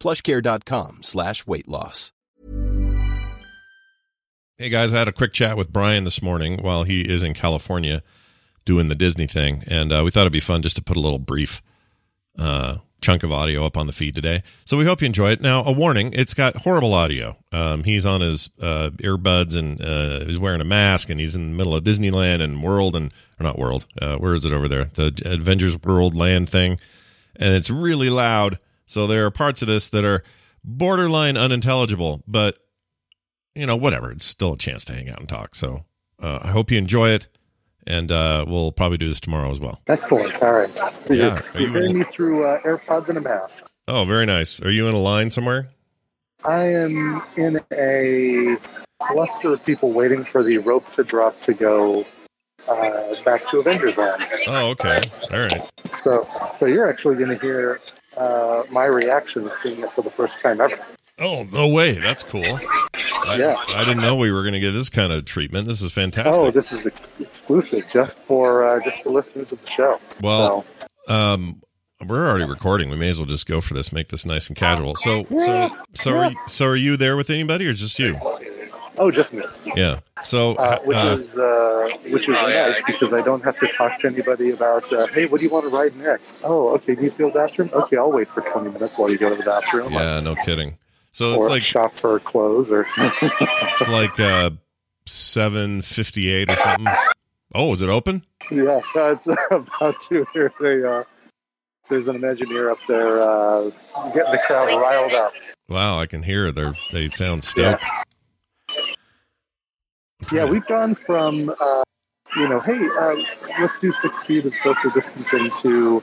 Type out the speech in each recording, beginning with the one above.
plushcare.com slash weight loss. Hey guys, I had a quick chat with Brian this morning while he is in California doing the Disney thing, and uh, we thought it'd be fun just to put a little brief uh, chunk of audio up on the feed today. So we hope you enjoy it. Now, a warning: it's got horrible audio. Um, he's on his uh, earbuds and uh, he's wearing a mask, and he's in the middle of Disneyland and World and or not World. Uh, where is it over there? The Avengers World Land thing, and it's really loud. So there are parts of this that are borderline unintelligible, but you know, whatever. It's still a chance to hang out and talk. So uh, I hope you enjoy it, and uh, we'll probably do this tomorrow as well. Excellent. All right. Yeah. You're, you're hearing me through uh, AirPods and a mask. Oh, very nice. Are you in a line somewhere? I am in a cluster of people waiting for the rope to drop to go uh, back to Avengers Land. Oh, okay. All right. So, so you're actually going to hear uh, my reaction seeing it for the first time ever. Oh, no way. That's cool. I, Yeah. I didn't know we were going to get this kind of treatment. This is fantastic. Oh, this is ex- exclusive just for uh, just for listeners of the show. Well, um, we're already recording. We may as well just go for this. Make this nice and casual. So, so, so, are you, so are you there with anybody, or just you? Oh, just me. Yeah. So, Uh, which uh, is uh, which is nice because I don't have to talk to anybody about. Uh, hey, what do you want to ride next? Oh, okay. Do you feel bathroom? Okay, I'll wait for twenty minutes while you go to the bathroom. yeah, no kidding. So it's like shop for clothes or it's like uh, seven fifty eight or something. Oh, is it open? yeah, it's about to. There's a uh, there's an Imagineer up there uh, getting the crowd riled up. Wow, I can hear they they sound stoked. Yeah, we've gone from uh, you know, hey, uh, let's do six feet of social distancing to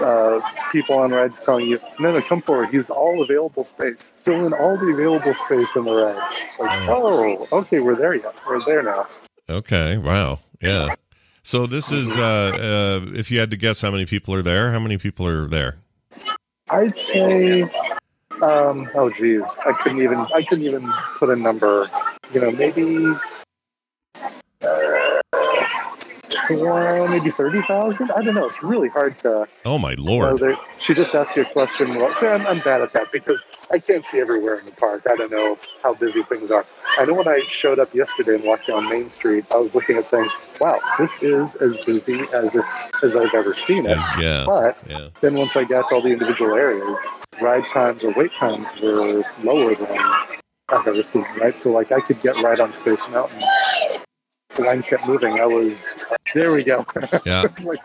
uh, people on rides telling you, no, no, come forward, use all available space, fill in all the available space in the ride. Like, oh, okay, we're there yet. We're there now. Okay. Wow. Yeah. So this is uh, uh, if you had to guess how many people are there, how many people are there? I'd say, um, oh, geez, I couldn't even, I couldn't even put a number. You know, maybe. Uh, 20, maybe 30,000? I don't know. It's really hard to. Oh my lord! there, she just asked you a question. Well, see, I'm, I'm bad at that because I can't see everywhere in the park. I don't know how busy things are. I know when I showed up yesterday and walked down Main Street, I was looking at saying, "Wow, this is as busy as it's as I've ever seen it." Yeah. But Yeah. then once I got to all the individual areas, ride times or wait times were lower than I've ever seen. Right, so like I could get right on Space Mountain. The line kept moving. I was there. We go. Yeah. Like,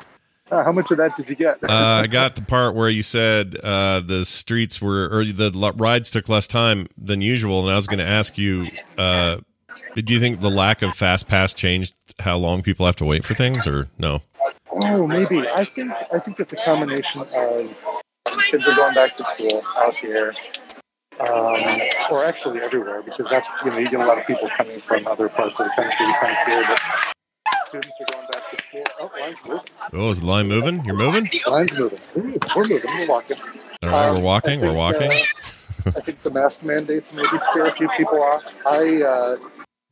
uh, how much of that did you get? Uh, I got the part where you said uh, the streets were, or the l- rides took less time than usual, and I was going to ask you, uh, do you think the lack of fast pass changed how long people have to wait for things, or no? Oh, maybe. I think I think it's a combination of kids are going back to school out here, um, or actually everywhere, because that's you know you get a lot of people coming from other parts of the country to come here. But students are going back to school. Oh, line's moving. Oh, is the line moving? You're moving? Line's moving. Ooh, We're moving. We're walking. All right, Um, we're walking. I We're walking. uh, I think the mask mandates maybe scare a few people off. I uh,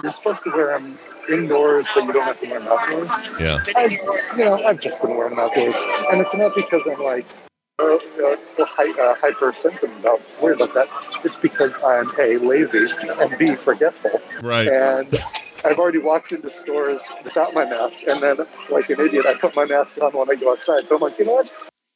you're supposed to wear them indoors, but you don't have to wear them outdoors. Yeah. I've, you know, I've just been wearing them outdoors, and it's not because I'm like uh, uh, hy- uh, hypersensitive about worried about that. It's because I'm a lazy and b forgetful, Right. and I've already walked into stores without my mask, and then like an idiot, I put my mask on when I go outside. So I'm like, you know what?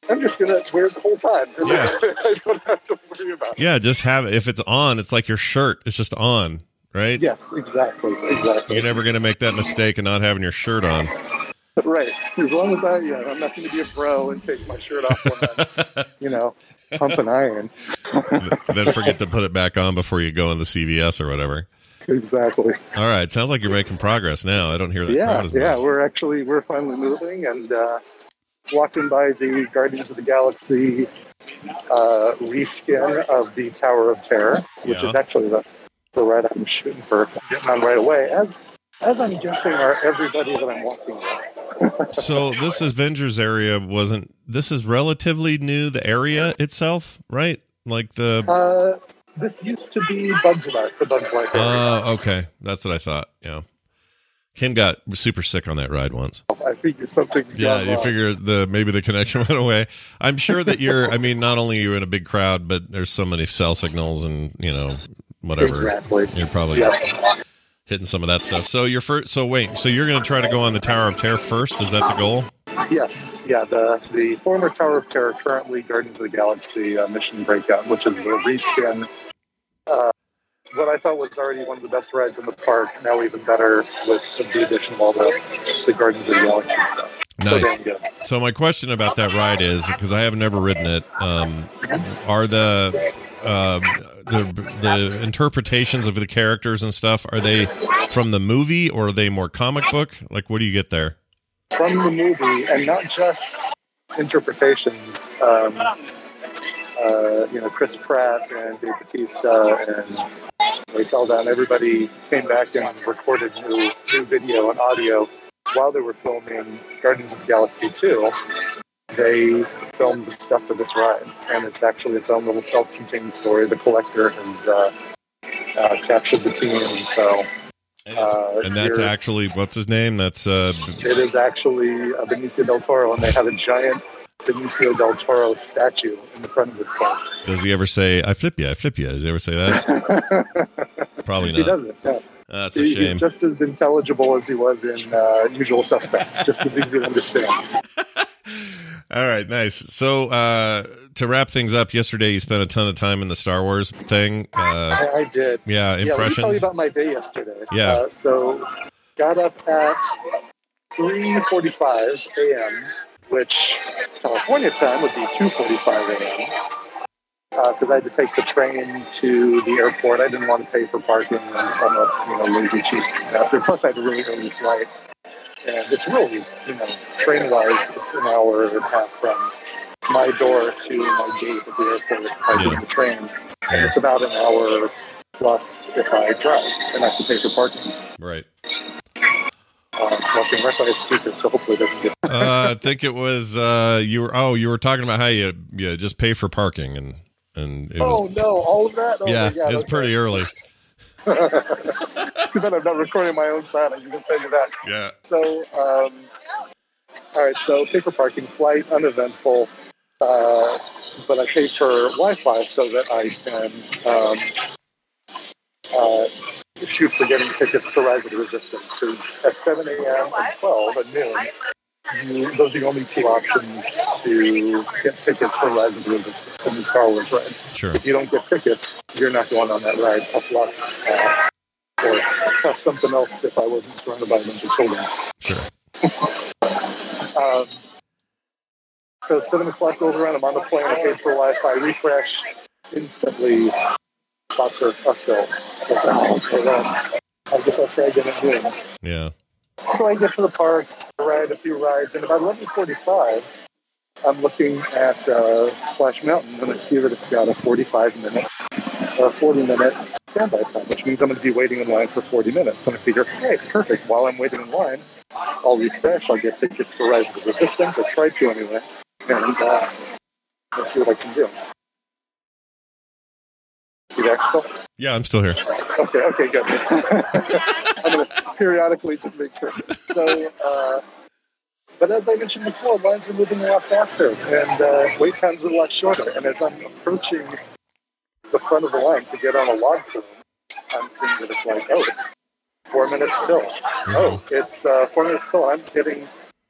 I'm just gonna wear it the whole time. Yeah. I don't have to worry about it. Yeah, just have it. If it's on, it's like your shirt. It's just on, right? Yes, exactly, exactly. You're never to make that mistake of not having your shirt on. Right. As long as I, yeah, I'm not going to be a bro and take my shirt off when I'm, you know, pumping iron. then forget to put it back on before you go in the CVS or whatever. Exactly. All right, sounds like you're making progress now. I don't hear that Yeah, yeah. We're actually we're finally moving and uh, walking by the Guardians of the Galaxy uh, reskin of the Tower of Terror, which Yeah. is actually the the ride I'm shooting for getting on right away. As as I'm guessing are everybody that I'm walking with. So this Avengers area wasn't. This is relatively new. The area itself, right? Like the. Uh, this used to be Bugs Life, the Bugs Life area. Oh, okay. That's what I thought. Yeah. Kim got super sick on that ride once. I figure something's Yeah, gone you wrong. figure the maybe the connection went away. I'm sure that you're. I mean, not only are you in a big crowd, but there's so many cell signals and you know whatever. Exactly. You're probably Yeah. Hitting some of that stuff. So you're first. So wait. So you're going to try to go on the Tower of Terror first? Is that the goal? Yes, yeah. The the former Tower of Terror, currently Guardians of the Galaxy uh, Mission Breakout, which is the reskin. Uh, what I thought was already one of the best rides in the park, now even better with the addition of all the, the Guardians of the Galaxy stuff. So Nice. damn. So my question about that ride is because I have never ridden it. Um, are the um, the the interpretations of the characters and stuff are they from the movie or are they more comic book? Like, what do you get there? From the movie, and not just interpretations. Um, uh, you know, Chris Pratt and Dave Bautista and they Zoe Saldana, everybody came back and recorded new, new video and audio while they were filming Guardians of the Galaxy 2. They filmed the stuff for this ride, and it's actually its own little self-contained story. The collector has uh, uh, captured the team, so uh, And that's actually what's his name? That's uh, it is actually uh, Benicio del Toro, and they have a giant Benicio del Toro statue in the front of this place. does he ever say "I flip you"? I flip you. Does he ever say that? Probably not. he doesn't. Yeah. That's a shame. He's just as intelligible as he was in uh, Usual Suspects, just as easy to understand. All right, nice. So uh, to wrap things up, yesterday you spent a ton of time in the Star Wars thing. Uh, I, I did. yeah, Yeah, let me tell you about my day yesterday. Yeah. Uh, so, got up at 3:45 a.m., which California time would be 2:45 a.m. Because I had to take the train to the airport. I didn't want to pay for parking. I'm a you know lazy cheap after. Plus, I had a really early flight, and it's really you know train-wise, it's an hour and a half from my door to my gate at the airport if I Yeah. take the train. And Yeah. it's about an hour plus if I drive, and I have to pay for parking. right. Uh, walking right by a speaker, so hopefully it doesn't get. Uh, I think it was uh, you were. Oh, you were talking about how you you just pay for parking and and it oh was no, all of that. Oh, yeah, God, it's okay. pretty early. Too bad I'm not recording my own sound. I can just say you that. Yeah. So, um, all right. So, pay for parking, flight uneventful, uh, but I pay for Wi-Fi so that I can um, uh, shoot for getting tickets to Rise of the Resistance. Because at 7 a.m. and 12 at noon, you, those are the only two options to get tickets for Rise of the Resistance in the Star Wars ride. Sure. If you don't get tickets, you're not going on that ride. Tough luck. Uh, or something else if I wasn't surrounded by a bunch of children. Sure. Um, so seven o'clock rolls around. I'm on the plane. I paid for Wi-Fi. Refresh instantly. Spots are, filled. So, I guess I'll try again at noon. Yeah. So I get to the park, ride a few rides, and about 11:45, I'm looking at uh, Splash Mountain, and I see that it's got a 45 minute or 40 minute standby time, which means I'm going to be waiting in line for 40 minutes. And I figure, hey, perfect. While I'm waiting in line, I'll refresh. I'll get tickets for Rise of the Resistance. I tried to anyway, and uh, let's see what I can do. You there still? Yeah, I'm still here. Okay, okay, good. I'm going to periodically just make sure. So, uh, but as I mentioned before, lines are moving a lot faster and uh, wait times are a lot shorter. And as I'm approaching the front of the line to get on a log flume, I'm seeing that it's like, oh, it's four minutes till. Oh, it's uh, four minutes till. I'm getting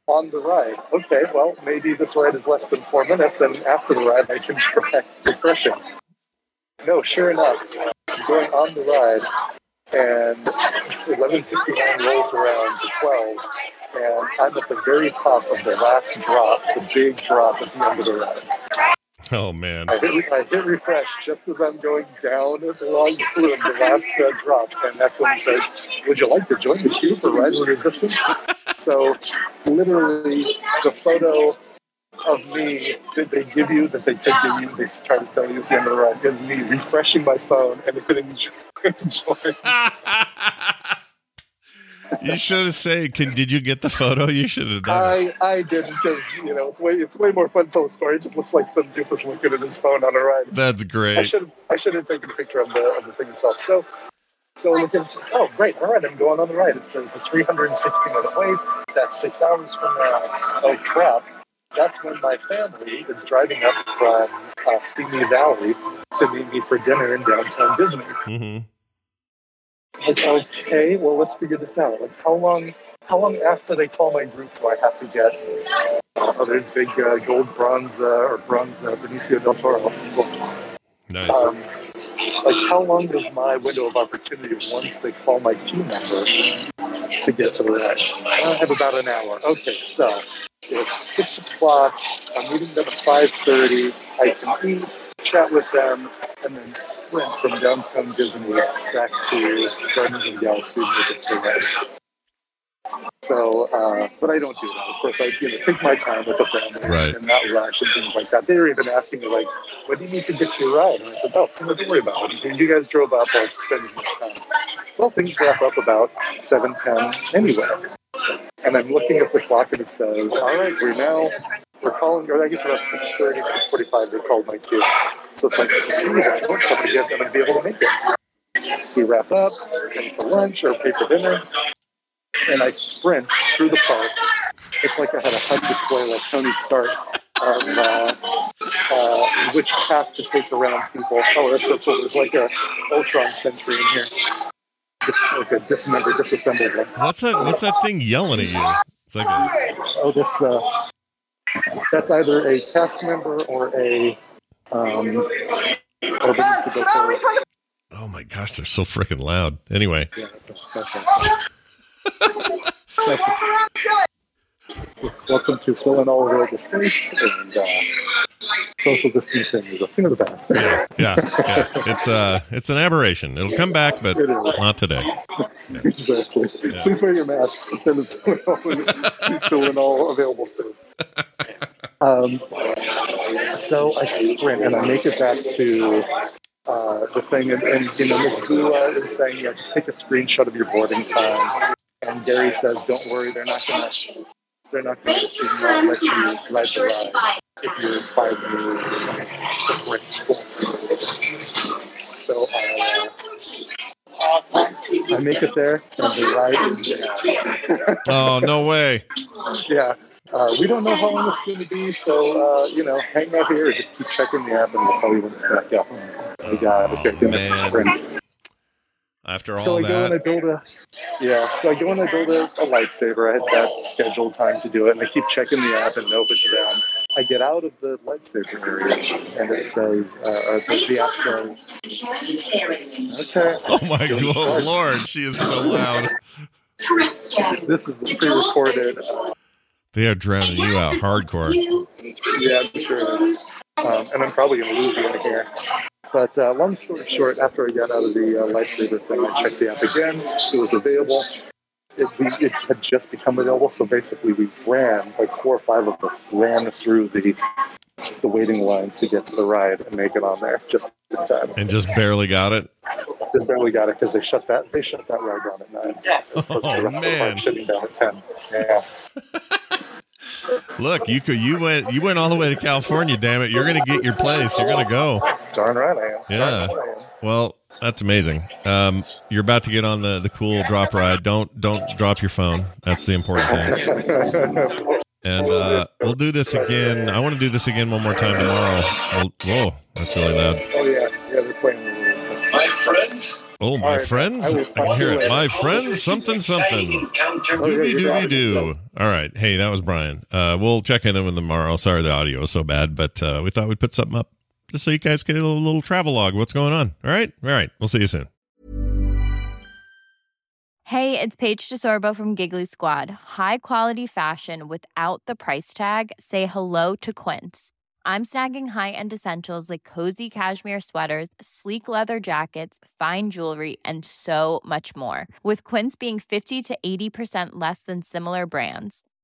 on the ride. Okay, well, maybe this ride is less than four minutes, and after the ride, I can try refreshing. No, sure enough, I'm going on the ride, and 11:59 rolls around to 12, and I'm at the very top of the last drop, the big drop at the end of the ride. Oh man. I hit, I hit refresh just as I'm going down the long flume, the last uh, drop, and that's when it says, "Would you like to join the queue for Rise of Resistance?" so, literally, the photo of me that they give you, that they could give you, they try to sell you at the end of the ride, is me refreshing my phone and couldn't join. you should have said, "Can did you get the photo?" You should have done. it. I, I didn't because you know it's way it's way more fun to tell a story. It just looks like some doofus looking at his phone on a ride. That's great. I should I should have taken a picture of the of the thing itself. So so look at oh great all right I'm going on the ride. It says a 360 minute wait. That's six hours from now. Oh crap! That's when my family is driving up from uh, Simi Valley to meet me for dinner in downtown Disney. hmm Like okay, well let's figure this out. Like how long how long after they call my group do I have to get? Oh, there's big uh, gold bronze uh, or bronze uh, Benicio del Toro. Nice. Um, like, how long is my window of opportunity once they call my queue number to get to the ride? I have about an hour. Okay, so it's six o'clock. I'm meeting them at five thirty. I can eat, chat with them, and then sprint from downtown Disney back to Guardians of the Galaxy and to the ride. So, uh, but I don't do that. Of course, I you know, take my time with the family Right. and not rush and things like that. They were even asking me like, "What do you need to get your ride?" And I said, "Oh, don't worry about it. You guys drove up. I'll spend time." Well, things wrap up about seven ten anyway. And I'm looking at the clock and it says, "All right, we're now we're calling." Or I guess about 6:30, 6:45. They called my queue. So it's like, Jesus, once somebody get them and be able to make it. We wrap up, pay for lunch or pay for dinner, and I sprint through the park. It's like I had a HUD display like Tony Stark of uh, uh, which path to take around people. Oh, that's so cool. There's like a Ultron sentry in here. Just like a dismembered, disassembled one. What's that? What's that thing yelling at you? It's like, a, Oh, that's uh, that's either a cast member or a um, or Benicio del Toro. oh my gosh, they're so freaking loud. Anyway, Yeah, that's, that's right. Welcome to Fill in All Available Space, and uh, social distancing is a thing of the past. yeah, yeah, it's uh, it's an aberration. It'll come back, but not today. exactly. Please wear your mask. Please fill in all available space. Um, so I sprint and I make it back to uh, the thing, and, and you know, Mitsua is saying, "Yeah, just take a screenshot of your boarding time." And Gary says, "Don't worry, they're not going to." They're not going to not let you ride the ride if you're five years So uh, I make it there, and the ride is bad. Oh no way! yeah. Uh, we don't know how long it's going to be, so uh, you know, hang out here. And just keep checking the app, and we'll tell you when it's back up. I got it. man. Sprint. After all So I go and I build a yeah. So I go and I build a, a lightsaber. I had that scheduled time to do it, and I keep checking the app, and nope, it's down. I get out of the lightsaber area, and it says, uh, uh, the, app says, "Okay, oh my oh, lord, she is so loud. this is the pre-recorded." Uh, They are drowning you out hardcore. yeah, I'm sure. Um, and I'm probably going to lose you in here. But uh, long story short, after I got out of the uh, lightsaber thing, I checked the app again. It was available. It, we, it had just become available, so basically we ran, like four or five of us ran through the the waiting line to get to the ride and make it on there just in time. And just barely got it. Just barely got it because they shut that they shut that ride down at nine. As opposed to Oh, the rest of the man. shutting down at ten. Yeah. Look, you could you went you went all the way to California. Damn it, you're gonna get your place. You're gonna go. Darn right I am. Yeah. Darn right Well, that's amazing. Um, you're about to get on the the cool drop ride. Don't don't drop your phone. That's the important thing. And uh, we'll do this again. I want to do this again one more time tomorrow. We'll, whoa, that's really loud. oh yeah, yeah, they're playing. a little bit. My friends, Oh, my right, friends. I I, can hear it. My friends, something, something. Doobie you got doobie it. doo. All right. Hey, that was Brian. Uh, we'll check in with him tomorrow. Sorry the audio is so bad, but uh, we thought we'd put something up just so you guys get a little, little travel log. What's going on? All right. All right. We'll see you soon. Hey, it's Paige DeSorbo from Giggly Squad. High quality fashion without the price tag. Say hello to Quince. I'm snagging high-end essentials like cozy cashmere sweaters, sleek leather jackets, fine jewelry, and so much more. With Quince being 50 to 80% less than similar brands.